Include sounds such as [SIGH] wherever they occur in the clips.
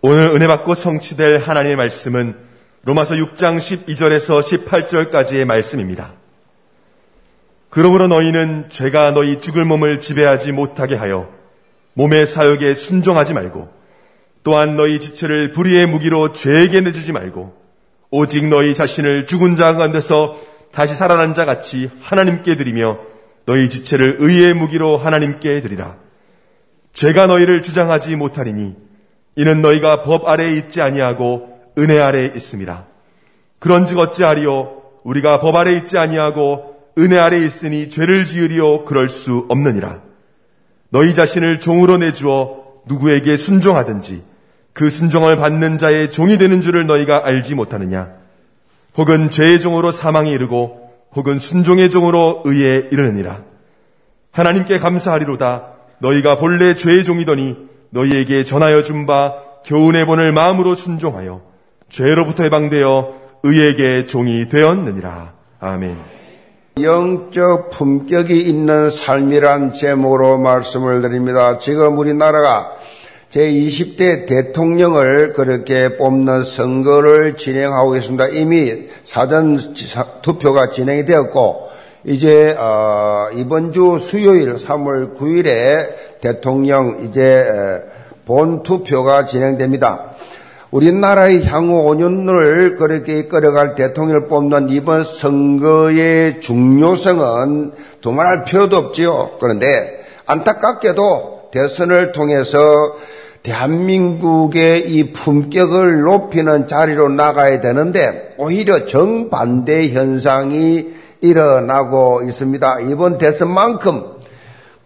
오늘 은혜 받고 성취될 하나님의 말씀은 로마서 6장 12절에서 18절까지의 말씀입니다. 그러므로 너희는 죄가 너희 죽을 몸을 지배하지 못하게 하여 몸의 사역에 순종하지 말고 또한 너희 지체를 불의의 무기로 죄에게 내주지 말고 오직 너희 자신을 죽은 자 가운데서 다시 살아난 자 같이 하나님께 드리며 너희 지체를 의의 무기로 하나님께 드리라. 죄가 너희를 주장하지 못하리니 이는 너희가 법 아래에 있지 아니하고 은혜 아래에 있습니다. 그런즉 어찌하리요 우리가 법 아래에 있지 아니하고 은혜 아래에 있으니 죄를 지으리요 그럴 수 없느니라. 너희 자신을 종으로 내주어 누구에게 순종하든지 그 순종을 받는 자의 종이 되는 줄을 너희가 알지 못하느냐? 혹은 죄의 종으로 사망에 이르고 혹은 순종의 종으로 의에 이르느니라. 하나님께 감사하리로다. 너희가 본래 죄의 종이더니 너희에게 전하여 준 바 교훈의 본을 마음으로 순종하여 죄로부터 해방되어 의에게 종이 되었느니라. 아멘. 영적 품격이 있는 삶이란 제목으로 말씀을 드립니다. 지금 우리나라가 제20대 대통령을 그렇게 뽑는 선거를 진행하고 있습니다. 이미 사전 투표가 진행이 되었고 이제 어, 이번 주 수요일 3월 9일에 대통령 이제 본 투표가 진행됩니다. 우리나라의 향후 5년을 그렇게 이끌어갈 대통령을 뽑는 이번 선거의 중요성은 두말할 필요도 없지요. 그런데 안타깝게도 대선을 통해서 대한민국의 이 품격을 높이는 자리로 나가야 되는데 오히려 정반대 현상이 일어나고 있습니다. 이번 대선만큼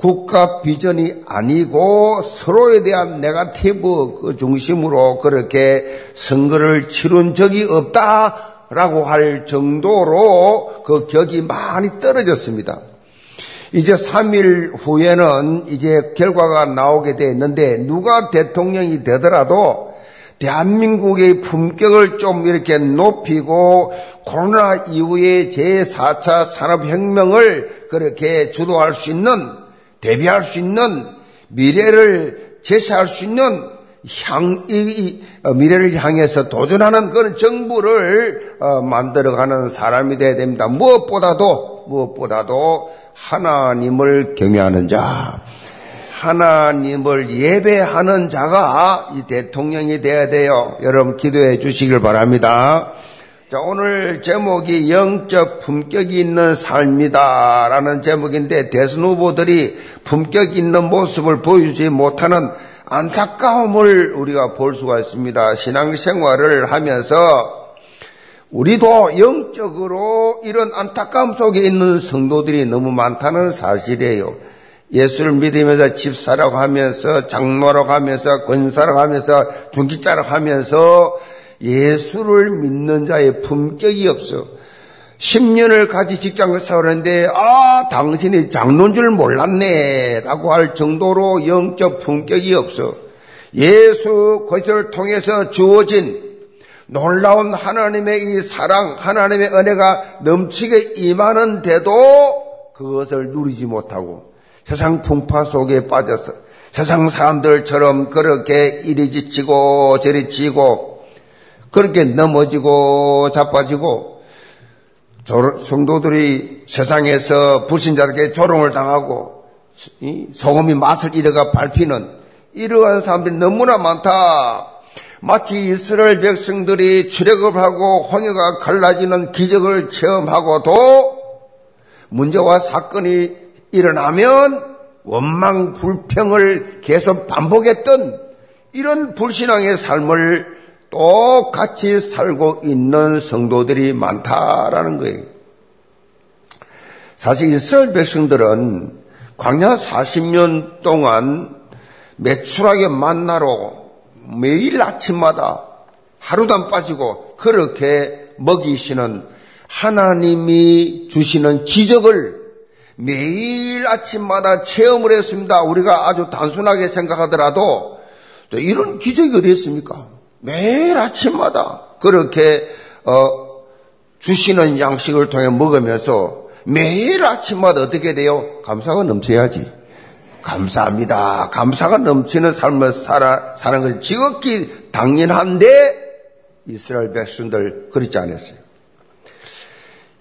국가 비전이 아니고 서로에 대한 네가티브 그 중심으로 그렇게 선거를 치른 적이 없다라고 할 정도로 그 격이 많이 떨어졌습니다. 이제 3일 후에는 이제 결과가 나오게 돼 있는데 누가 대통령이 되더라도 대한민국의 품격을 좀 이렇게 높이고 코로나 이후에 제4차 산업혁명을 그렇게 주도할 수 있는, 대비할 수 있는 미래를 제시할 수 있는 향, 이, 어, 미래를 향해서 도전하는 그런 정부를 어, 만들어가는 사람이 되어야 됩니다. 무엇보다도, 무엇보다도 하나님을 경외하는 자, 하나님을 예배하는 자가 이 대통령이 되어야 돼요. 여러분 기도해 주시길 바랍니다. 자, 오늘 제목이 영적 품격이 있는 삶이다라는 제목인데 대선 후보들이 품격 있는 모습을 보여주지 못하는 안타까움을 우리가 볼 수가 있습니다. 신앙생활을 하면서 우리도 영적으로 이런 안타까움 속에 있는 성도들이 너무 많다는 사실이에요. 예수를 믿으면서 집사라고 하면서 장로라고 하면서 권사라고 하면서 중기자라고 하면서 예수를 믿는 자의 품격이 없어. 10년을 같이 직장을 세우는데 아 당신이 장로인 줄 몰랐네 라고 할 정도로 영적 품격이 없어. 예수 그리스도를 통해서 주어진 놀라운 하나님의 이 사랑, 하나님의 은혜가 넘치게 임하는데도 그것을 누리지 못하고 세상 풍파 속에 빠져서 세상 사람들처럼 그렇게 이리 지치고 저리 지고 그렇게 넘어지고 자빠지고 성도들이 세상에서 불신자들에게 조롱을 당하고 소금이 맛을 잃어가 밟히는 이러한 사람들이 너무나 많다. 마치 이스라엘 백성들이 출애굽 하고 홍해가 갈라지는 기적을 체험하고도 문제와 사건이 일어나면 원망 불평을 계속 반복했던 이런 불신앙의 삶을 똑같이 살고 있는 성도들이 많다라는 거예요. 사실 이스라엘 백성들은 광야 40년 동안 매출하게 만나러 매일 아침마다 하루도 안 빠지고 그렇게 먹이시는 하나님이 주시는 기적을 매일 아침마다 체험을 했습니다. 우리가 아주 단순하게 생각하더라도 또 이런 기적이 어디 있습니까? 매일 아침마다 그렇게 어, 주시는 양식을 통해 먹으면서 매일 아침마다 어떻게 돼요? 감사가 넘쳐야지. 감사합니다. 감사가 넘치는 삶을 살아, 사는 것이 지극히 당연한데 이스라엘 백성들 그렇지 않았어요.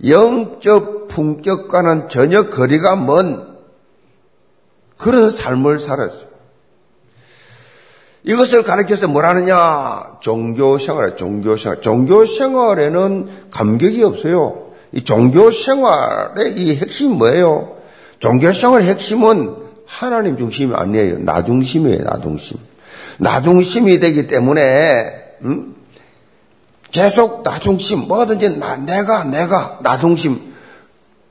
영적 품격과는 전혀 거리가 먼 그런 삶을 살았어요. 이것을 가르쳐서 뭐라느냐? 종교 생활, 종교 생활. 종교 생활에는 감격이 없어요. 이 종교 생활의 이 핵심이 뭐예요? 종교 생활의 핵심은 하나님 중심이 아니에요. 나 중심이에요, 나 중심. 나 중심이 되기 때문에, 음? 계속 나 중심, 뭐든지 나, 내가, 내가, 나 중심.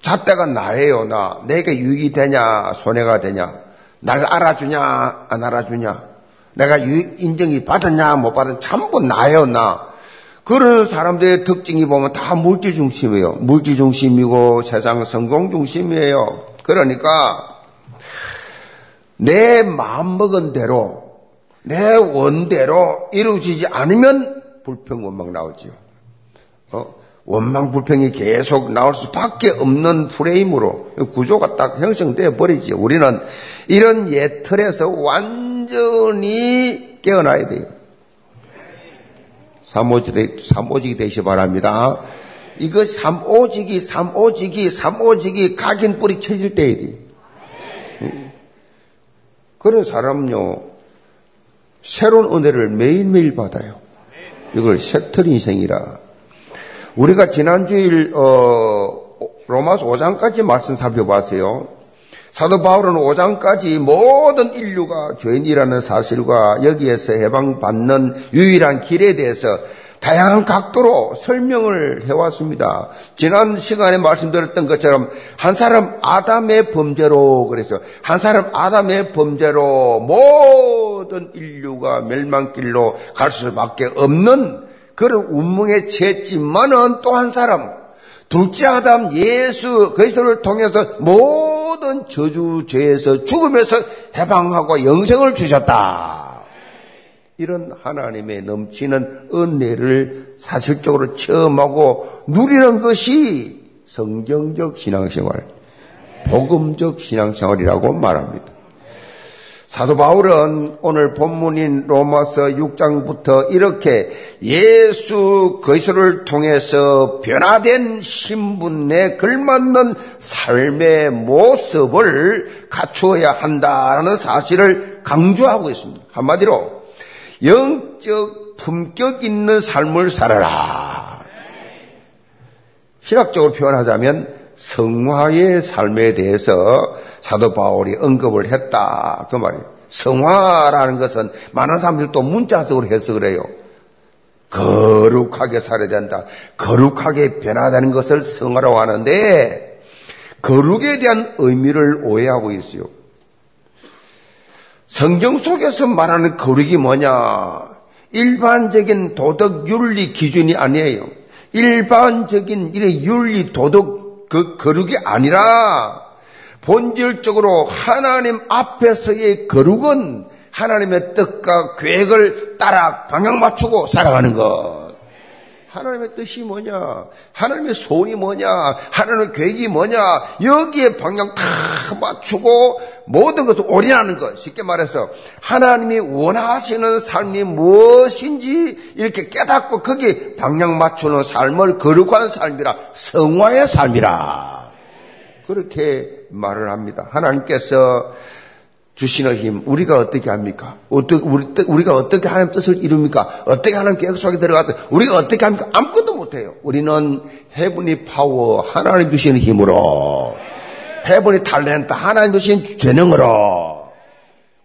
잣대가 나예요, 나. 내게 유익이 되냐, 손해가 되냐. 날 알아주냐, 안 알아주냐. 내가 인정이 받았냐, 못 받았냐. 전부 나예요, 나. 그런 사람들의 특징이 보면 다 물질 중심이에요. 물질 중심이고 세상 성공 중심이에요. 그러니까 내 마음 먹은 대로 내 원대로 이루어지지 않으면 불평 원망 나오지요. 어? 원망 불평이 계속 나올 수밖에 없는 프레임으로 구조가 딱 형성되어 버리지. 우리는 이런 옛 틀에서 완 전히 깨어나야 돼요. 삼오직, 삼오직이 되시 바랍니다. 이거 삼오직이, 삼오직이, 삼오직이 각인 뿌리 쳐질 때야 돼. 그런 사람요, 새로운 은혜를 매일매일 받아요. 이걸 새틀 인생이라. 우리가 지난주일, 어, 로마서 5장까지 말씀 살펴봤어요. 사도 바울은 5장까지 모든 인류가 죄인이라는 사실과 여기에서 해방받는 유일한 길에 대해서 다양한 각도로 설명을 해왔습니다. 지난 시간에 말씀드렸던 것처럼 한 사람 아담의 범죄로 그래서 한 사람 아담의 범죄로 모든 인류가 멸망길로 갈 수밖에 없는 그런 운명에 처했지만은 또 한 사람 둘째 아담 예수 그리스도를 통해서 모든 저주 죄에서 죽음에서 해방하고 영생을 주셨다. 이런 하나님의 넘치는 은혜를 사실적으로 체험하고 누리는 것이 성경적 신앙생활, 복음적 신앙생활이라고 말합니다. 사도 바울은 오늘 본문인 로마서 6장부터 이렇게 예수 그리스도를 통해서 변화된 신분에 걸맞는 삶의 모습을 갖추어야 한다는 사실을 강조하고 있습니다. 한마디로 영적 품격 있는 삶을 살아라. 신학적으로 표현하자면 성화의 삶에 대해서 사도 바울이 언급을 했다. 그 말이에요. 성화라는 것은 많은 사람들이 또 문자적으로 해석을 해요. 거룩하게 살아야 된다. 거룩하게 변화되는 것을 성화라고 하는데, 거룩에 대한 의미를 오해하고 있어요. 성경 속에서 말하는 거룩이 뭐냐? 일반적인 도덕 윤리 기준이 아니에요. 일반적인 이런 윤리 도덕 그 거룩이 아니라 본질적으로 하나님 앞에서의 거룩은 하나님의 뜻과 계획을 따라 방향 맞추고 살아가는 것. 하나님의 뜻이 뭐냐? 하나님의 소원이 뭐냐? 하나님의 계획이 뭐냐? 여기에 방향 다 맞추고 모든 것을 올인하는 것. 쉽게 말해서 하나님이 원하시는 삶이 무엇인지 이렇게 깨닫고 거기에 방향 맞추는 삶을 거룩한 삶이라 성화의 삶이라. 그렇게 말을 합니다. 하나님께서 주시는 힘, 우리가 어떻게 합니까? 어떻게, 우리, 가 어떻게 하나님 뜻을 이룹니까? 어떻게 하나님 계획 속에 들어가서 우리가 어떻게 합니까? 아무것도 못해요. 우리는 해분이 파워, 하나님 주시는 힘으로, 해분이 탤런트, 하나님 주신 재능으로,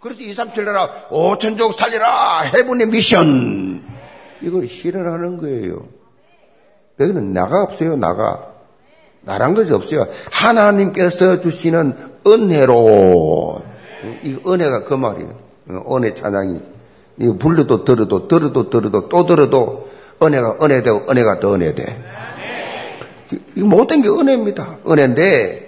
그래서 2, 3, 7 나라 5천족 살리라, 해분의 미션. 이걸 실현하는 거예요. 여기는 나가 없어요, 나가. 나란 것이 없어요. 하나님께서 주시는 은혜로 이 은혜가 그 말이에요. 어, 은혜 찬양이 이 불러도 들어도 들어도 들어도 또 들어도 은혜가 은혜되고 은혜가 더 은혜돼. 이 모든 게 은혜입니다. 은혜인데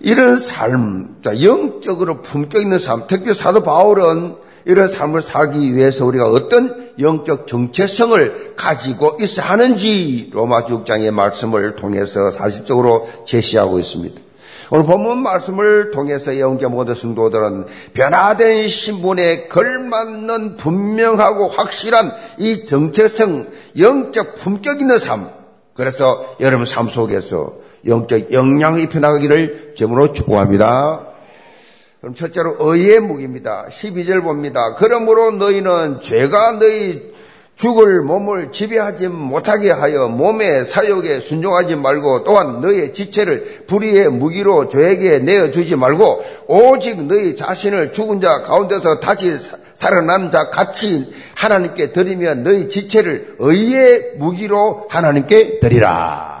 이런 삶, 영적으로 품격 있는 삶, 특히 사도 바울은 이런 삶을 살기 위해서 우리가 어떤 영적 정체성을 가지고 있어야 하는지 로마 6장의 말씀을 통해서 사실적으로 제시하고 있습니다. 오늘 본문 말씀을 통해서 영계 모든 성도들은 변화된 신분에 걸맞는 분명하고 확실한 이 정체성, 영적 품격 있는 삶. 그래서 여러분 삶 속에서 영적 영향을 입혀나가기를 제으로 축복합니다. 그럼 첫째로 의의 무기입니다. 12절 봅니다. 그러므로 너희는 죄가 너희 죽을 몸을 지배하지 못하게 하여 몸의 사욕에 순종하지 말고 또한 너의 지체를 불의의 무기로 죄에게 내어주지 말고 오직 너희 자신을 죽은 자 가운데서 다시 살아난 자 같이 하나님께 드리며 너희 지체를 의의 무기로 하나님께 드리라.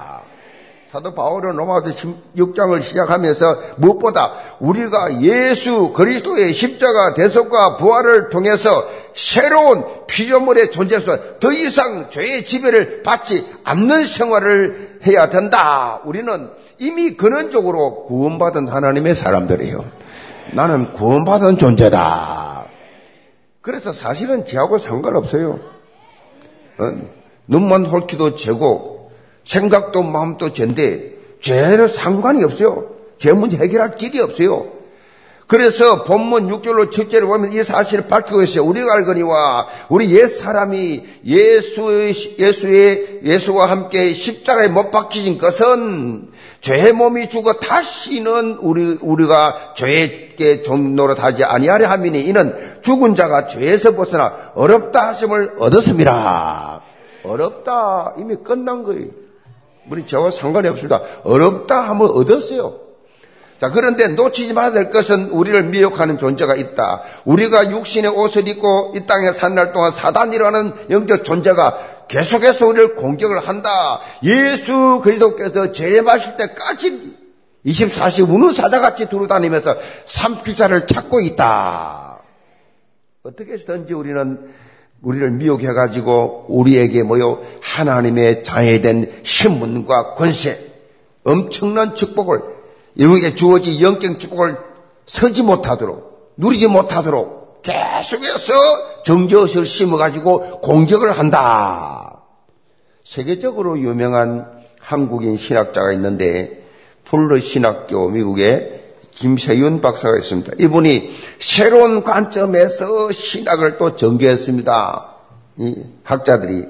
사도 바울은 로마서 16장을 시작하면서 무엇보다 우리가 예수 그리스도의 십자가 대속과 부활을 통해서 새로운 피조물의 존재로서 더 이상 죄의 지배를 받지 않는 생활을 해야 된다. 우리는 이미 근원적으로 구원받은 하나님의 사람들이에요. 나는 구원받은 존재다. 그래서 사실은 죄하고 상관없어요. 어? 눈만 홀기도 죄고 생각도 마음도 죄인데 죄는 상관이 없어요. 죄 문제 해결할 길이 없어요. 그래서 본문 6절로 7절을 보면 이 사실을 밝히고 있어요. 우리가 알거니와 우리 옛 사람이 예수의, 예수의, 예수와 함께 십자가에 못 박히신 것은 죄의 몸이 죽어 다시는 우리, 우리가 죄의 종로로 하지 아니하려 함이니 이는 죽은 자가 죄에서 벗어나 어렵다 하심을 얻었습니다. 어렵다. 이미 끝난 거예요. 우리 저와 상관이 없습니다. 어렵다 하면 얻었어요. 자, 그런데 놓치지 말아야 될 것은 우리를 미혹하는 존재가 있다. 우리가 육신의 옷을 입고 이 땅에 산 날 동안 사단이라는 영적 존재가 계속해서 우리를 공격을 한다. 예수 그리스도께서 재림하실 때까지 24시 우는 사자같이 두루다니면서 삼킬자를 찾고 있다. 어떻게 해서든지 우리는 우리를 미혹해가지고 우리에게 모여 하나님의 자해된 신문과 권세, 엄청난 축복을, 우리에게 주어진 영적 축복을 서지 못하도록, 누리지 못하도록 계속해서 정저엇을 심어가지고 공격을 한다. 세계적으로 유명한 한국인 신학자가 있는데, 폴로 신학교 미국의 김세윤 박사가 있습니다. 이분이 새로운 관점에서 신학을 또 전개했습니다. 이 학자들이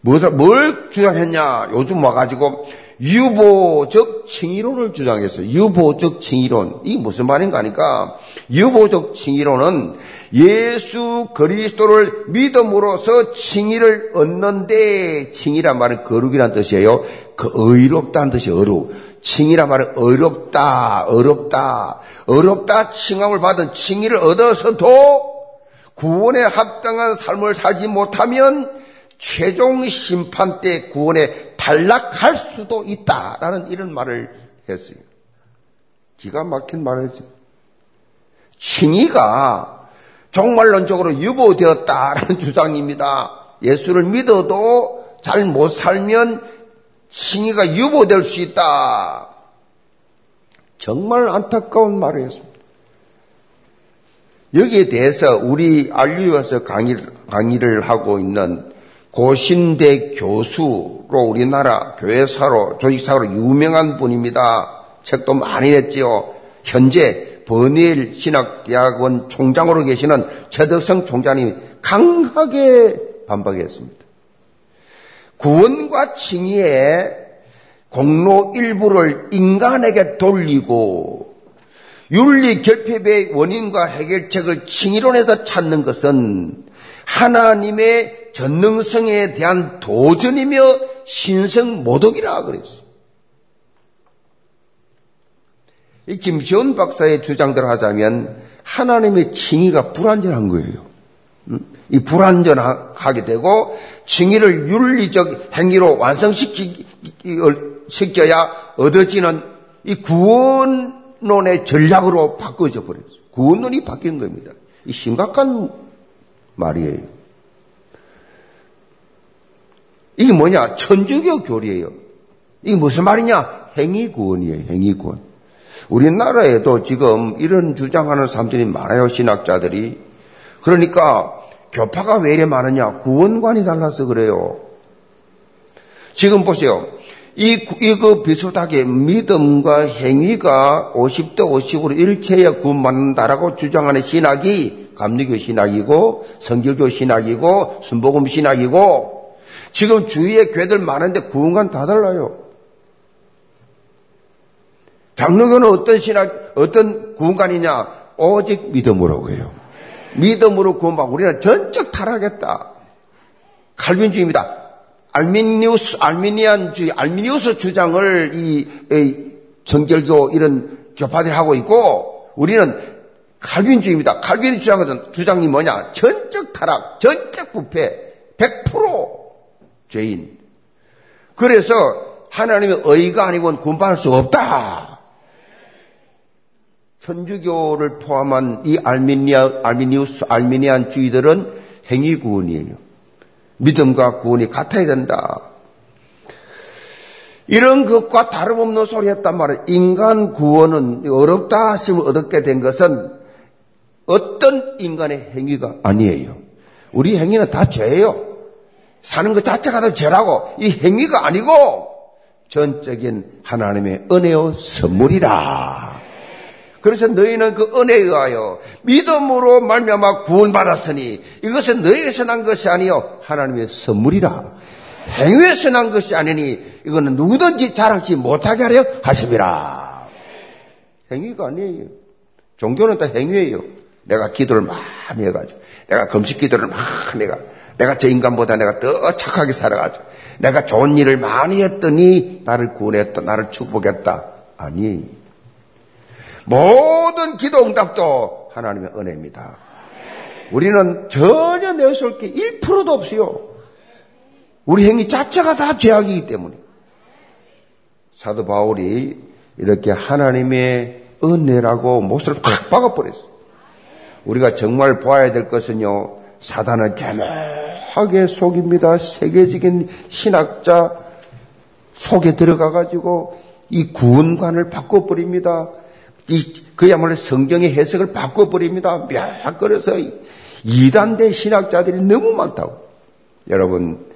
뭘, 뭘 주장했냐? 요즘 와가지고 유보적 칭의론을 주장했어요. 유보적 칭의론. 이게 무슨 말인가 하니까 유보적 칭의론은 예수 그리스도를 믿음으로써 칭의를 얻는데 칭의란 말은 거룩이란 뜻이에요. 그 의롭다는 뜻이 어루. 칭이란 말은 어렵다, 어렵다, 어렵다 칭함을 받은 칭의를 얻어서도 구원에 합당한 삶을 살지 못하면 최종 심판 때 구원에 탈락할 수도 있다라는 이런 말을 했어요. 기가 막힌 말을 했어요. 칭의가 종말론적으로 유보되었다라는 주장입니다. 예수를 믿어도 잘 못 살면 칭의가 유보될 수 있다. 정말 안타까운 말을 했습니다. 여기에 대해서 우리 알류에서 강의를, 강의를 하고 있는 고신대 교수로 우리나라 교회사로 조직사로 유명한 분입니다. 책도 많이 냈지요. 현재 버닐 신학대학원 총장으로 계시는 최덕성 총장님이 강하게 반박했습니다. 구원과 칭의의 공로 일부를 인간에게 돌리고 윤리 결핍의 원인과 해결책을 칭의론에서 찾는 것은 하나님의 전능성에 대한 도전이며 신성 모독이라 그랬어요. 이 김시원 박사의 주장대로 하자면 하나님의 칭의가 불완전한 거예요. 이 불완전하게 되고 칭의를 윤리적 행위로 완성시켜야 얻어지는 이 구원론의 전략으로 바꿔져 버렸어요. 구원론이 바뀐 겁니다. 이 심각한 말이에요. 이게 뭐냐? 천주교 교리예요. 이게 무슨 말이냐? 행위구원이에요. 행위구원. 우리나라에도 지금 이런 주장하는 사람들이 많아요. 신학자들이. 그러니까 교파가 왜 이래 많으냐? 구원관이 달라서 그래요. 지금 보세요. 이, 이거 비슷하게 믿음과 행위가 50대 50으로 일체에 구분받는다라고 주장하는 신학이 감리교 신학이고 성결교 신학이고 순복음 신학이고 지금 주위에 교회들 많은데 구원관 다 달라요. 장로교는 어떤 신학, 어떤 구원관이냐? 오직 믿음으로 해요. 믿음으로 구원받고 우리는 전적 타락했다. 칼빈주의입니다. 알미니우스, 알미니안주의, 알미니우스 주장을 이, 이 정결교 이런 교파들이 하고 있고 우리는 칼빈주의입니다. 칼빈 주장은 주장이 뭐냐? 전적 타락, 전적 부패, 100% 죄인. 그래서 하나님의 의가 아니고는 구원받을 수 없다. 천주교를 포함한 이 알미니아, 알미니우스, 알미니안 주의들은 행위 구원이에요. 믿음과 구원이 같아야 된다. 이런 것과 다름없는 소리 했단 말이에요. 인간 구원은 어렵다 하시면 얻게 된 것은 어떤 인간의 행위가 아니에요. 우리 행위는 다 죄예요. 사는 것 자체가 다 죄라고 이 행위가 아니고 전적인 하나님의 은혜요 선물이라. 그래서 너희는 그 은혜에 의하여 믿음으로 말미암아 구원받았으니 이것은 너희에서 난 것이 아니요 하나님의 선물이라. 행위에서 난 것이 아니니 이거는 누구든지 자랑치 못하게 하려 하심이라. 행위가 아니에요. 종교는 다 행위예요. 내가 기도를 많이 해가지고 내가 금식 기도를 많이 해가 내가 저 인간보다 내가 더 착하게 살아가지고 내가 좋은 일을 많이 했더니 나를 구원했다 나를 축복했다 아니에요. 모든 기도 응답도 하나님의 은혜입니다. 우리는 전혀 내세울 게 1%도 없어요. 우리 행위 자체가 다 죄악이기 때문에. 사도 바울이 이렇게 하나님의 은혜라고 못을 팍 박아버렸어요. 우리가 정말 보아야 될 것은요, 사단은 개명하게 속입니다. 세계적인 신학자 속에 들어가가지고 이 구원관을 바꿔버립니다. 이, 그야말로 성경의 해석을 바꿔버립니다. 묘약거려서 이단대 신학자들이 너무 많다고. 여러분,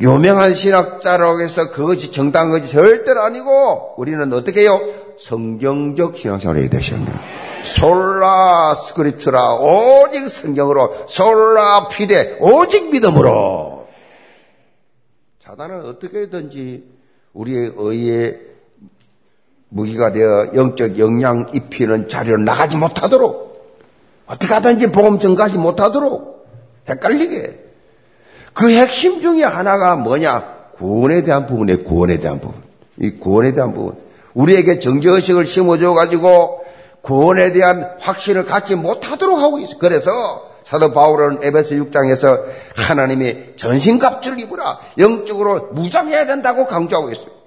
유명한 신학자라고 해서 그것이 정당한 것이 절대로 아니고 우리는 어떻게 해요? 성경적 신앙생활을 해야 되시옵니다. 솔라 스크립트라 오직 성경으로 솔라 피데 오직 믿음으로 사단은 어떻게든지 우리의 의에 무기가 되어 영적 영향 입히는 자리로 나가지 못하도록 어떻게 하든지 복음 전가하지 못하도록 헷갈리게. 그 핵심 중에 하나가 뭐냐? 구원에 대한 부분에 구원에 대한 부분. 이 구원에 대한 부분. 우리에게 정죄의식을 심어줘 가지고 구원에 대한 확신을 갖지 못하도록 하고 있어. 그래서 사도 바울은 에베소 6장에서 하나님의 전신갑주를 입으라. 영적으로 무장해야 된다고 강조하고 있어요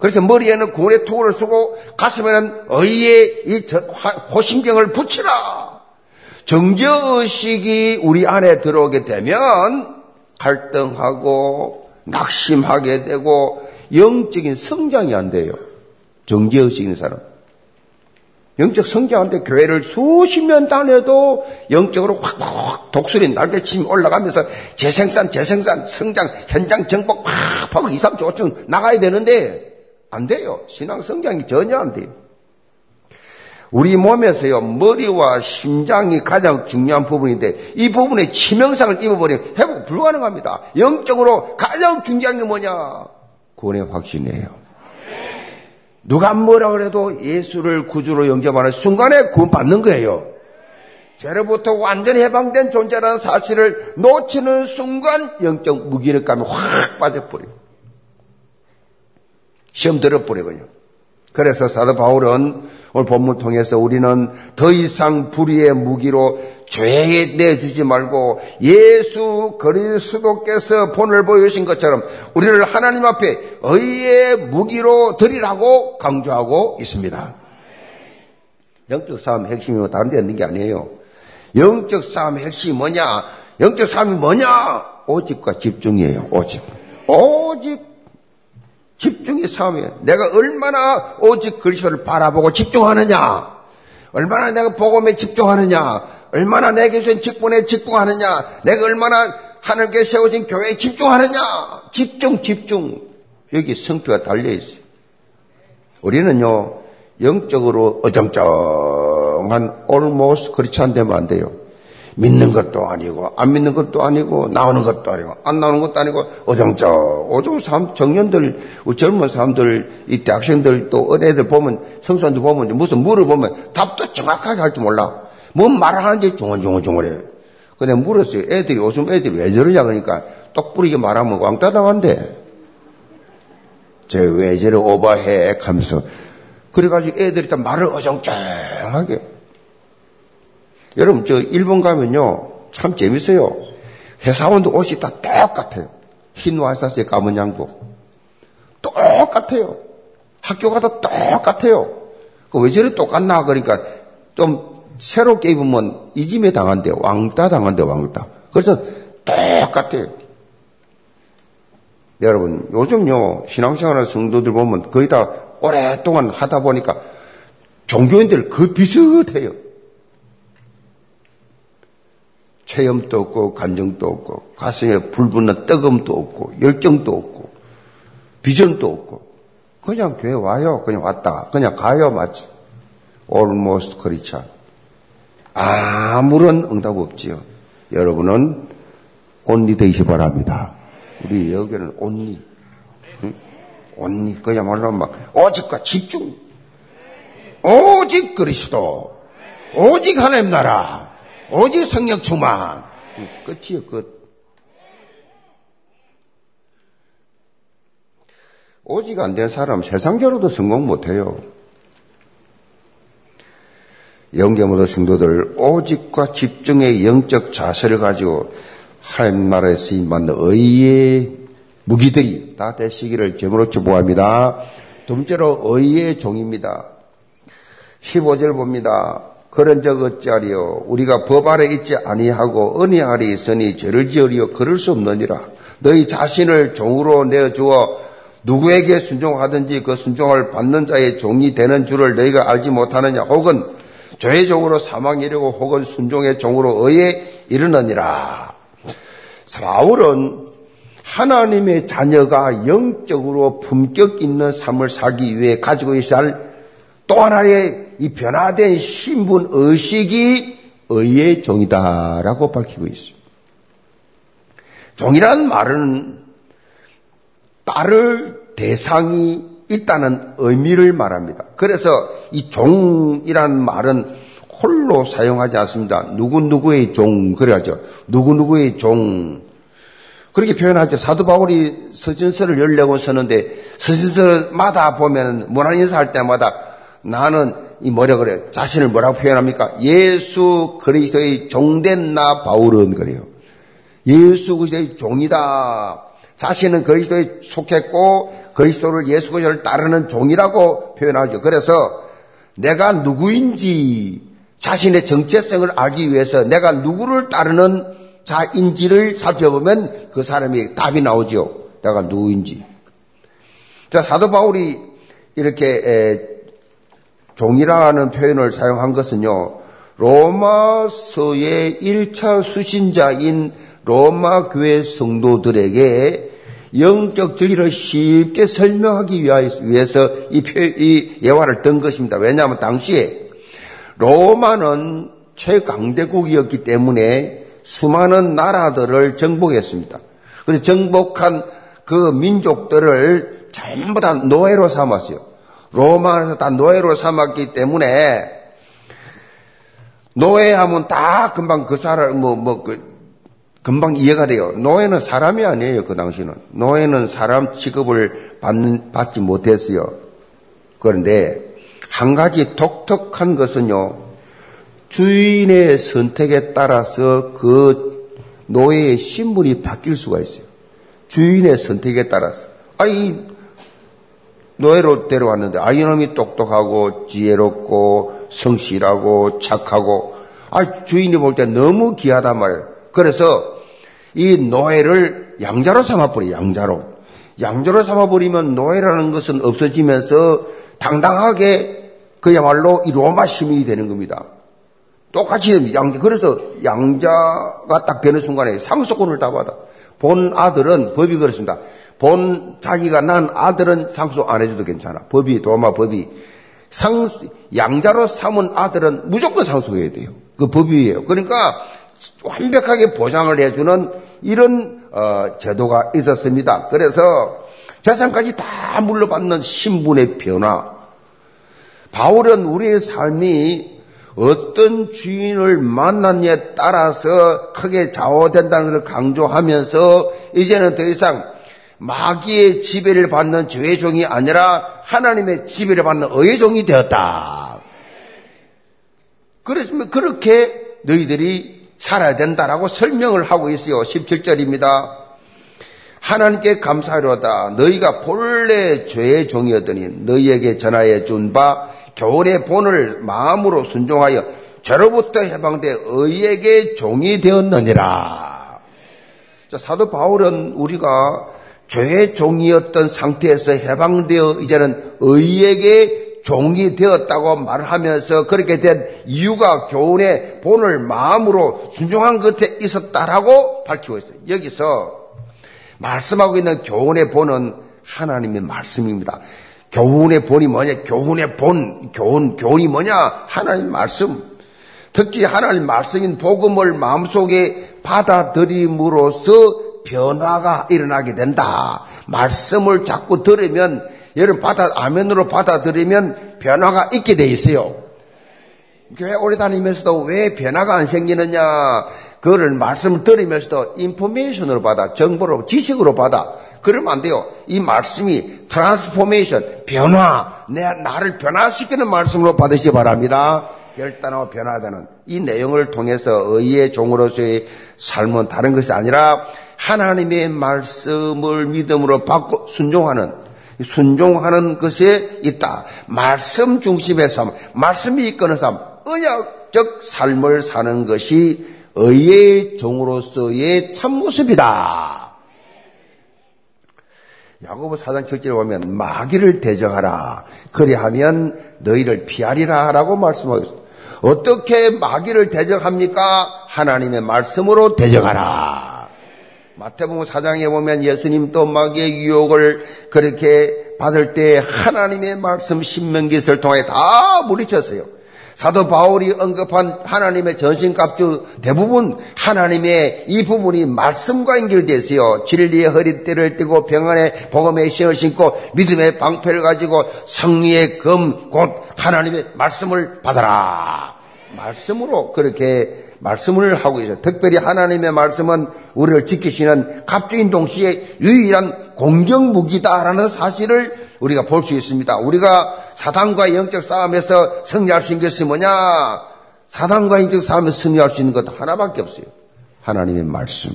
그래서 머리에는 구원의 토구를 쓰고 가슴에는 의의 이 호심경을 붙이라. 정죄의식이 우리 안에 들어오게 되면 갈등하고 낙심하게 되고 영적인 성장이 안 돼요. 정죄의식 있는 사람. 영적 성장한데 교회를 수십 년 다녀도 영적으로 확확 독수리 날개침 올라가면서 재생산, 재생산, 성장, 현장 정복 팍 하고 2, 3주, 5주 나가야 되는데 안 돼요. 신앙 성장이 전혀 안 돼요. 우리 몸에서요, 머리와 심장이 가장 중요한 부분인데, 이 부분에 치명상을 입어버리면 회복 불가능합니다. 영적으로 가장 중요한 게 뭐냐? 구원의 확신이에요. 누가 뭐라 그래도 예수를 구주로 영접하는 순간에 구원받는 거예요. 죄로부터 완전히 해방된 존재라는 사실을 놓치는 순간 영적 무기력감이 확 빠져버려요. 시험 들어버리거든요. 그래서 사도 바울은 오늘 본문 통해서 우리는 더 이상 불의의 무기로 죄에 내주지 말고 예수 그리스도께서 본을 보여주신 것처럼 우리를 하나님 앞에 의의 무기로 드리라고 강조하고 있습니다. 영적 싸움 핵심이 다른 데 있는 게 아니에요. 영적 싸움의 핵심이 뭐냐? 영적 싸움이 뭐냐? 오직과 집중이에요. 오직. 오직 집중의 싸움이에요. 내가 얼마나 오직 그리스도를 바라보고 집중하느냐, 얼마나 내가 복음에 집중하느냐, 얼마나 내게 주신 직분에 집중하느냐, 내가 얼마나 하늘께 세워진 교회에 집중하느냐, 집중, 집중. 여기 성표가 달려 있어요. 우리는요, 영적으로 어정쩡한 almost 그렇지 않 되면 안 돼요. 믿는 것도 아니고, 안 믿는 것도 아니고, 나오는 것도 아니고, 안 나오는 것도 아니고, 어정쩡, 어정 사람, 청년들, 젊은 사람들, 이 대학생들 또 어린애들 보면, 성수한들 보면, 무슨 물어보면 답도 정확하게 할 줄 몰라. 뭔 말을 하는지 중얼중얼중얼해. 근데 물었어요. 애들이, 요즘 애들이 왜 저러냐 그러니까, 똑부리게 말하면 왕따 당한대. 쟤왜 저래 오버해? 하면서. 그래가지고 애들이 다 말을 어정쩡하게. 여러분, 저 일본 가면요. 참 재밌어요. 회사원도 옷이 다 똑같아요. 흰 와이사스에 까만 양복. 똑같아요. 학교 가도 똑같아요. 그왜 저래 똑같나? 그러니까 좀 새롭게 입으면 이짐에 당한대. 왕따 당한대, 왕따. 그래서 똑같아요. 여러분, 요즘요, 신앙생활하는 성도들 보면 거의 다 오랫동안 하다 보니까 종교인들 그 비슷해요. 체험도 없고, 간정도 없고, 가슴에 불붙는 뜨거움도 없고, 열정도 없고, 비전도 없고, 그냥 교회 와요. 그냥 왔다. 그냥 가요. 맞지? almost 그렇죠. 아무런 응답 없지요. 여러분은 온리 되시 바랍니다. 우리 여기는 온리. 응? 온리. 그야말로 막, 오직과 집중. 오직 그리스도. 오직 하나님 나라. 오직 성령 충만. 끝이요, 끝. 오직 안 된 사람 세상적으로도 성공 못해요. 영계모도 성도들 오직과 집중의 영적 자세를 가지고 하나님 나라에 쓰임받는 의의 무기들이 다 되시기를 제물로 축복합니다. 둘째로 의의 종입니다. 15절 봅니다. 그런 적 어찌하리요 우리가 법 아래 있지 아니하고 은혜 아래 있으니 죄를 지으리요 그럴 수 없느니라. 너희 자신을 종으로 내어 주어 누구에게 순종하든지 그 순종을 받는 자의 종이 되는 줄을 너희가 알지 못하느냐 혹은 죄의 종으로 사망 이르고 혹은 순종의 종으로 의에 이르느니라. 바울은 하나님의 자녀가 영적으로 품격 있는 삶을 살기 위해 가지고 있어야 할 또 하나의 이 변화된 신분 의식이 의의 종이다라고 밝히고 있습니다. 종이란 말은 따를 대상이 있다는 의미를 말합니다. 그래서 이 종이란 말은 홀로 사용하지 않습니다. 누구누구의 종, 그래야죠. 누구누구의 종. 그렇게 표현하죠. 사도 바울이 서신서를 열려고 쓰는데 서신서마다 보면 문안 인사할 때마다 나는 이 뭐라 그래? 자신을 뭐라고 표현합니까? 예수 그리스도의 종된 나 바울은 그래요. 예수 그리스도의 종이다. 자신은 그리스도에 속했고 그리스도를 예수 그리스도를 따르는 종이라고 표현하죠. 그래서 내가 누구인지 자신의 정체성을 알기 위해서 내가 누구를 따르는 자인지를 살펴보면 그 사람이 답이 나오죠. 내가 누구인지. 자, 사도 바울이 이렇게 에, 종이라는 표현을 사용한 것은요. 로마서의 1차 수신자인 로마 교회 성도들에게 영적 진리를 쉽게 설명하기 위해서 이, 표, 이 예화를 든 것입니다. 왜냐하면 당시에 로마는 최강대국이었기 때문에 수많은 나라들을 정복했습니다. 그래서 정복한 그 민족들을 전부 다 노예로 삼았어요. 로마에서 다 노예로 삼았기 때문에 노예하면 다 금방 그 사람 뭐 뭐 그 금방 이해가 돼요. 노예는 사람이 아니에요. 그 당시는 노예는 사람 취급을 받는 받지 못했어요. 그런데 한 가지 독특한 것은요. 주인의 선택에 따라서 그 노예의 신분이 바뀔 수가 있어요. 주인의 선택에 따라서. 아이, 노예로 데려왔는데, 아, 이놈이 똑똑하고, 지혜롭고, 성실하고, 착하고, 아, 주인이 볼 때 너무 귀하단 말이에요. 그래서 이 노예를 양자로 삼아버려, 양자로. 양자로 삼아버리면 노예라는 것은 없어지면서 당당하게 그야말로 이 로마 시민이 되는 겁니다. 똑같이 양, 그래서 양자가 딱 되는 순간에 상속권을 다 받아. 본 아들은 법이 그렇습니다. 본 자기가 난 아들은 상속 안 해줘도 괜찮아. 법이 도마 법이 상 양자로 삼은 아들은 무조건 상속해야 돼요. 그 법이에요. 그러니까 완벽하게 보장을 해주는 이런 어, 제도가 있었습니다. 그래서 재산까지 다 물러받는 신분의 변화. 바울은 우리의 삶이 어떤 주인을 만났냐에 따라서 크게 좌우된다는 것을 강조하면서 이제는 더 이상 마귀의 지배를 받는 죄의 종이 아니라 하나님의 지배를 받는 의의 종이 되었다. 그렇으면 그렇게 너희들이 살아야 된다라고 설명을 하고 있어요. 17절입니다. 하나님께 감사하려다 너희가 본래 죄의 종이었더니 너희에게 전하여 준 바 교훈의 본을 마음으로 순종하여 죄로부터 해방돼 의에게 종이 되었느니라. 자, 사도 바울은 우리가 죄의 종이었던 상태에서 해방되어 이제는 의에게 종이 되었다고 말하면서 그렇게 된 이유가 교훈의 본을 마음으로 순종한 것에 있었다라고 밝히고 있어요. 여기서 말씀하고 있는 교훈의 본은 하나님의 말씀입니다. 교훈의 본이 뭐냐? 교훈의 본, 교훈, 교훈이 뭐냐? 하나님 말씀. 특히 하나님 말씀인 복음을 마음속에 받아들임으로써 변화가 일어나게 된다. 말씀을 자꾸 들으면, 여러분 받아, 아멘으로 받아들이면 변화가 있게 돼 있어요. 교회 오래 다니면서도 왜 변화가 안 생기느냐? 그거를 말씀을 들으면서도 information으로 받아, 정보로, 지식으로 받아. 그러면 안 돼요. 이 말씀이 transformation, 변화, 내, 나를 변화시키는 말씀으로 받으시 기 바랍니다. 결단하고 변화되는 이 내용을 통해서 의의 종으로서의 삶은 다른 것이 아니라 하나님의 말씀을 믿음으로 받고 순종하는 순종하는 것에 있다. 말씀 중심의 삶, 말씀이 이끄는 삶, 언약적 삶을 사는 것이 의의 종으로서의 참모습이다. 야고보 사장 7절에 보면 마귀를 대적하라. 그리하면 너희를 피하리라 라고 말씀하고 있습니다. 어떻게 마귀를 대적합니까? 하나님의 말씀으로 대적하라. 마태복음 4장에 보면 예수님 또 마귀의 유혹을 그렇게 받을 때 하나님의 말씀 신명기를 통해 다 물리쳤어요. 사도 바울이 언급한 하나님의 전신갑주 대부분 하나님의 이 부분이 말씀과 연결되어 있어요. 진리의 허리띠를 띠고 평안의 복음의 신을 신고 믿음의 방패를 가지고 성리의 금곧 하나님의 말씀을 받아라. 말씀으로 그렇게 말씀을 하고 있어요. 특별히 하나님의 말씀은 우리를 지키시는 갑주인 동시에 유일한 공격 무기다라는 사실을 우리가 볼 수 있습니다. 우리가 사단과 영적 싸움에서 승리할 수 있는 것이 뭐냐? 사단과 영적 싸움에서 승리할 수 있는 것 하나밖에 없어요. 하나님의 말씀.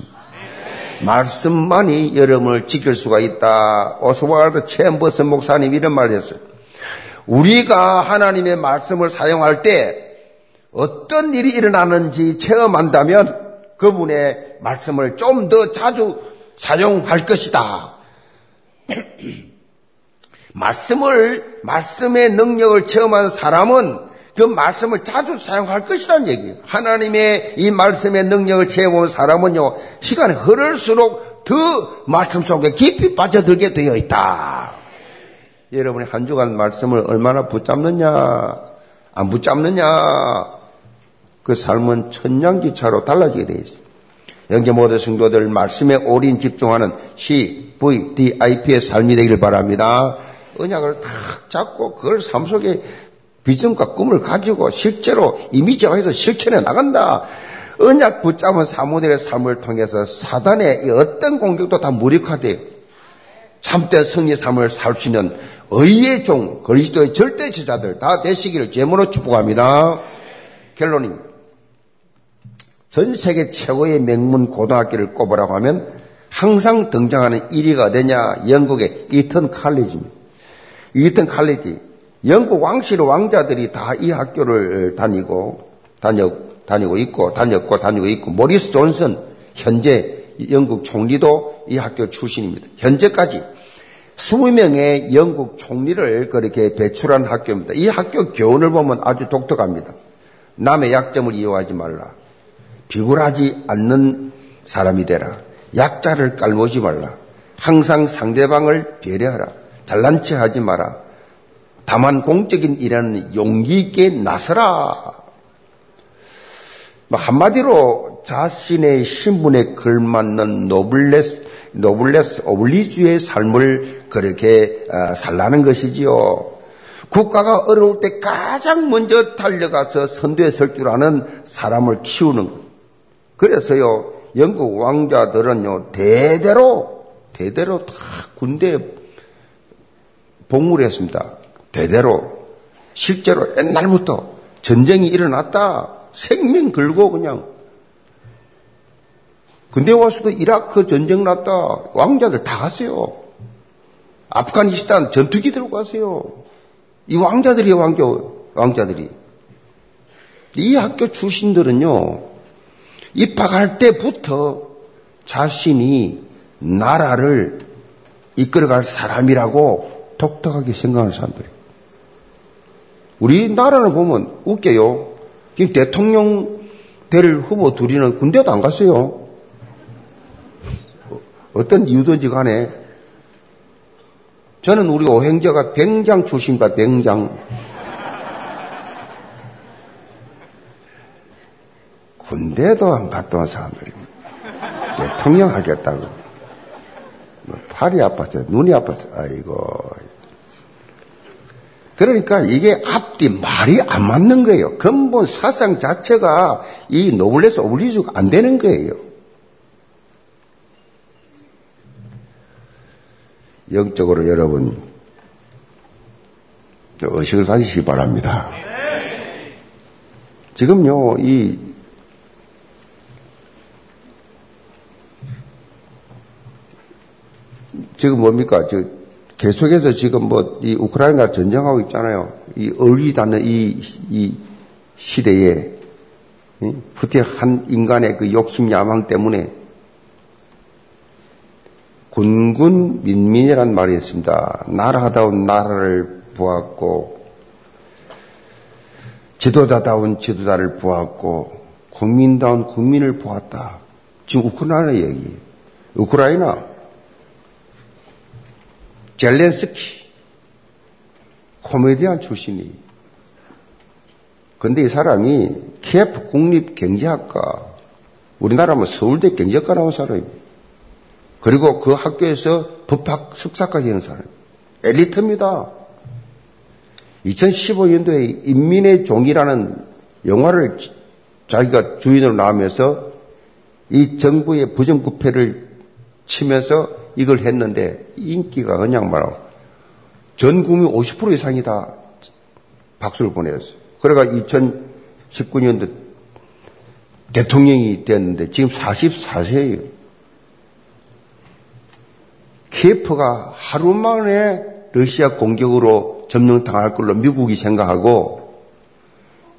말씀만이 여러분을 지킬 수가 있다. 오스왈드 챔버스 목사님 이런 말을 했어요. 우리가 하나님의 말씀을 사용할 때 어떤 일이 일어나는지 체험한다면 그분의 말씀을 좀 더 자주 사용할 것이다. [CLEARS THROAT] 말씀을, 말씀의 능력을 체험한 사람은 그 말씀을 자주 사용할 것이라는 얘기예요. 하나님의 이 말씀의 능력을 체험한 사람은요, 시간이 흐를수록 더 말씀 속에 깊이 빠져들게 되어 있다. 여러분이 한 주간 말씀을 얼마나 붙잡느냐, 안 붙잡느냐, 그 삶은 천냥기차로 달라지게 되어 있어요. 영계 모든 성도들 말씀에 올인 집중하는 CVDIP의 삶이 되기를 바랍니다. 언약을 탁 잡고 그걸 삶 속에 비전과 꿈을 가지고 실제로 이미지화해서 실천해 나간다. 언약 붙잡은 사모델의 삶을 통해서 사단의 어떤 공격도 다 무력화돼요. 참된 승리 삶을 살 수 있는 의의 종, 그리스도의 절대 지자들 다 되시기를 제모로 축복합니다. 결론입니다. 전 세계 최고의 명문 고등학교를 꼽으라고 하면 항상 등장하는 1위가 되냐 영국의 이턴 칼리지입니다. 이턴 칼리지. 영국 왕실 왕자들이 다 이 학교를 다니고 다녀 다니고 있고 다녔고 다니고 있고 모리스 존슨 현재 영국 총리도 이 학교 출신입니다. 현재까지 20명의 영국 총리를 그렇게 배출한 학교입니다. 이 학교 교훈을 보면 아주 독특합니다. 남의 약점을 이용하지 말라. 비굴하지 않는 사람이 되라. 약자를 깔보지 말라. 항상 상대방을 배려하라. 잘난 체 하지 마라. 다만 공적인 일하는 용기 있게 나서라. 뭐 한마디로 자신의 신분에 걸맞는 노블레스, 노블레스 오블리주의 삶을 그렇게 어, 살라는 것이지요. 국가가 어려울 때 가장 먼저 달려가서 선두에 설 줄 아는 사람을 키우는 것. 그래서요, 영국 왕자들은요, 대대로, 대대로 다 군대에 복무를 했습니다. 대대로. 실제로 옛날부터 전쟁이 일어났다. 생명 걸고 그냥. 근데 와서도 이라크 전쟁 났다. 왕자들 다 갔어요. 아프가니스탄 전투기 들고 갔어요. 이 왕자들이 왕자, 왕자들이. 이 학교 출신들은요, 입학할 때부터 자신이 나라를 이끌어갈 사람이라고 독특하게 생각하는 사람들이에요. 우리 나라를 보면 웃겨요. 지금 대통령 될 후보 둘이는 군대도 안 갔어요. 어떤 이유든지 간에 저는 우리 오행자가 병장 출신입니다. 병장. 군대도 안온 사람들입니다. 대통령 하겠다고. 뭐 팔이 아팠어요. 눈이 아팠어요. 아이고. 그러니까 이게 앞뒤 말이 안 맞는 거예요. 근본 사상 자체가 이 노블레스 오블리주가 안 되는 거예요. 영적으로 여러분 의식을 가지시기 바랍니다. 지금요, 이 지금 뭡니까? 저 계속해서 지금 뭐 이 우크라이나 전쟁하고 있잖아요. 이 않는 이, 이 시대에 부디 한 인간의 그 욕심 야망 때문에 군군 민민이란 말이 있습니다. 나라다운 나라를 보았고 지도자다운 지도자를 보았고 국민다운 국민을 보았다. 지금 우크라이나 얘기. 우크라이나 젤렌스키 코미디언 출신이 근데 이 사람이 키예프 국립 경제학과 우리나라 뭐 서울대 경제학과 나온 사람입니다. 그리고 그 학교에서 법학 석사까지 한 사람. 엘리트입니다. 2015년도에 인민의 종이라는 영화를 자기가 주인으로 나오면서 이 정부의 부정부패를 치면서 이걸 했는데 인기가 그냥 말하고 전 국민 50% 이상이 다 박수를 보내었어요. 그래가 2019년도 대통령이 됐는데 지금 44세예요. 키예프가 하루 만에 러시아 공격으로 점령당할 걸로 미국이 생각하고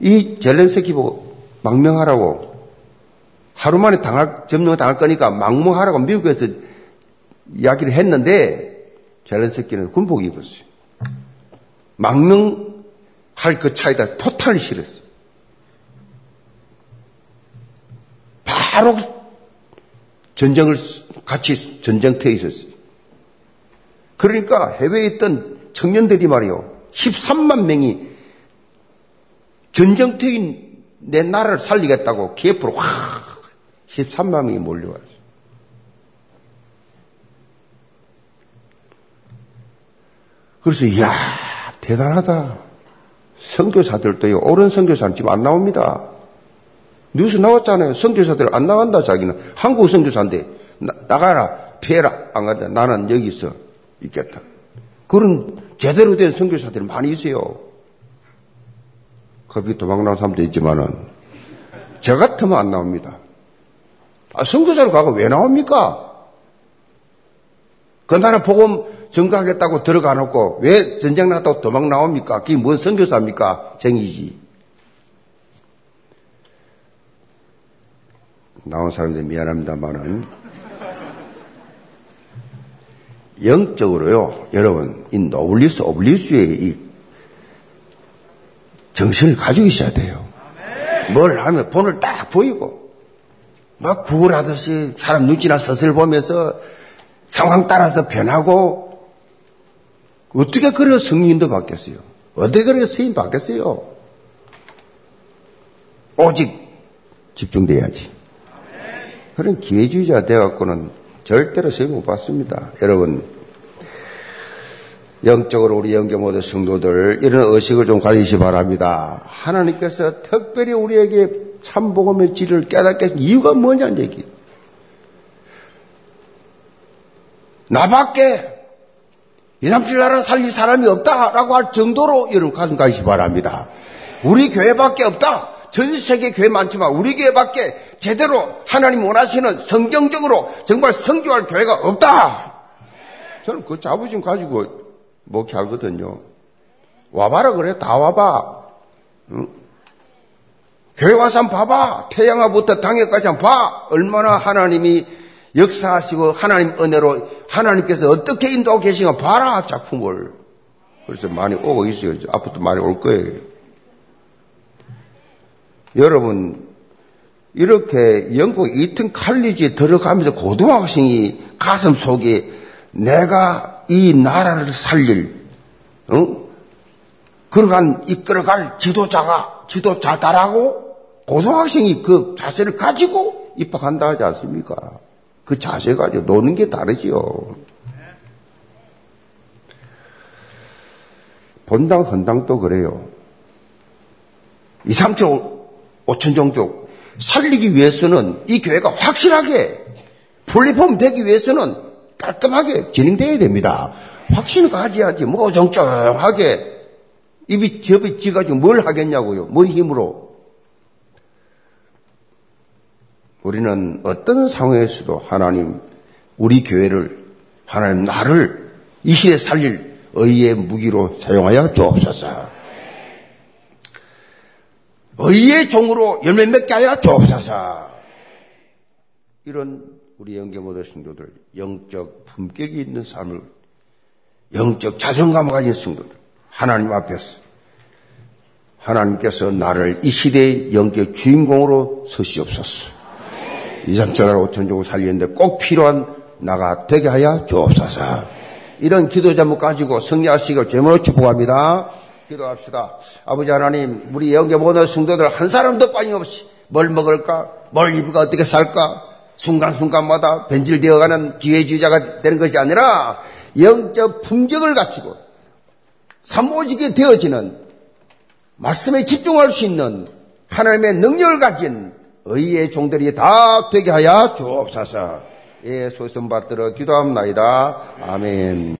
이 젤렌스키 보고 망명하라고 하루 만에 당할, 점령 당할 거니까 망명하라고 미국에서 이야기를 했는데 젤렌스키는 군복 입었어요. 망명할 그 차에다 포탄을 실었어요. 바로 전쟁을 같이 전쟁터에 있었어요. 그러니까 해외에 있던 청년들이 말이요. 13만 명이 전쟁터인 내 나라를 살리겠다고 기예프로 확 13만 명이 몰려왔어요. 그래서 이야 대단하다. 선교사들도 요. 옳은 선교사는 지금 안 나옵니다. 뉴스 나왔잖아요. 선교사들 안 나간다 자기는. 한국 선교사인데 나, 가라 피해라 안 간다. 나는 여기 있어. 있겠다. 그런 제대로 된 선교사들이 많이 있어요. 겁이 도망나는 사람도 있지만은 저 같으면 안 나옵니다. 아, 선교사로 가고 왜 나옵니까? 그 나라 복음 증거하겠다고 들어가 놓고 왜 전쟁 났다고 도망 나옵니까? 그게 뭔 선교사입니까? 정이지. 나온 사람들 미안합니다만은 영적으로요, 여러분, 이 노블리스 오블리제의 이 정신을 가지고 있어야 돼요. 뭘 하면 본을 딱 보이고, 막 구걸하듯이 사람 눈치나 서슬 보면서 상황 따라서 변하고 어떻게 그래 성인도 바뀌었어요? 어떻게 그래 스님 바뀌었어요? 오직 집중돼야지. 그런 기회주의자 돼갖고는 절대로 세임 못 받습니다. 여러분, 영적으로 우리 영계 모든 성도들 이런 의식을 좀 가지시 바랍니다. 하나님께서 특별히 우리에게 참복음의 질을 깨닫게 한 이유가 뭐냐는 얘기. 나밖에 2, 3, 7 나라 살릴 사람이 없다라고 할 정도로 여러분 가슴 가시기 바랍니다. 우리 교회밖에 없다. 전 세계 교회 많지만 우리 교회밖에 제대로 하나님 원하시는 성경적으로 정말 성교할 교회가 없다. 저는 그 자부심 가지고 목회하거든요. 와봐라 그래. 다 와봐. 응? 교회 와서 한번 봐봐. 태양아부터 당해까지 한번 봐. 얼마나 하나님이 역사하시고 하나님 은혜로 하나님께서 어떻게 인도하고 계신가 봐라 작품을. 그래서 많이 오고 있어요. 앞으로도 많이 올 거예요. 여러분 이렇게 영국 이튼 칼리지에 들어가면서 고등학생이 가슴 속에 내가 이 나라를 살릴 어? 그러간 이끌어갈 지도자가 지도자다라고 고등학생이 그 자세를 가지고 입학한다 하지 않습니까? 그 자세 가지고 노는 게 다르지요. 본당 헌당도 그래요. 2, 3천, 5천 종족 살리기 위해서는 이 교회가 확실하게 플랫폼 되기 위해서는 깔끔하게 진행돼야 됩니다. 확신을 가져야지 뭐 정쩡하게 입이 접이 지가지고 뭘 하겠냐고요. 뭔 힘으로. 우리는 어떤 상황에서도 하나님 우리 교회를 하나님 나를 이 시대에 살릴 의의 무기로 사용하여 주옵소서. 의의 종으로 열매 맺게 하여 주옵소서. 이런 우리 영계 모든 성도들 영적 품격이 있는 삶을 영적 자존감을 가진 성도들 하나님 앞에서 하나님께서 나를 이 시대의 영적 주인공으로 서시옵소서. 2, 3, 7날 5천 종을 살리는데 꼭 필요한 나가 되게 하여 주옵소서. 이런 기도 제목 가지고 승리하시길 제물로 축복합니다. 기도합시다. 아버지 하나님, 우리 영계 모든 성도들 한 사람도 빠짐없이 뭘 먹을까? 뭘 입을까? 어떻게 살까? 순간순간마다 변질되어가는 기회주의자가 되는 것이 아니라 영적 품격을 갖추고 삼오직이 되어지는 말씀에 집중할 수 있는 하나님의 능력을 가진 의의 종들이 다 되게 하여 주옵소서. 예, 소선 받들어 기도합니다. 아멘.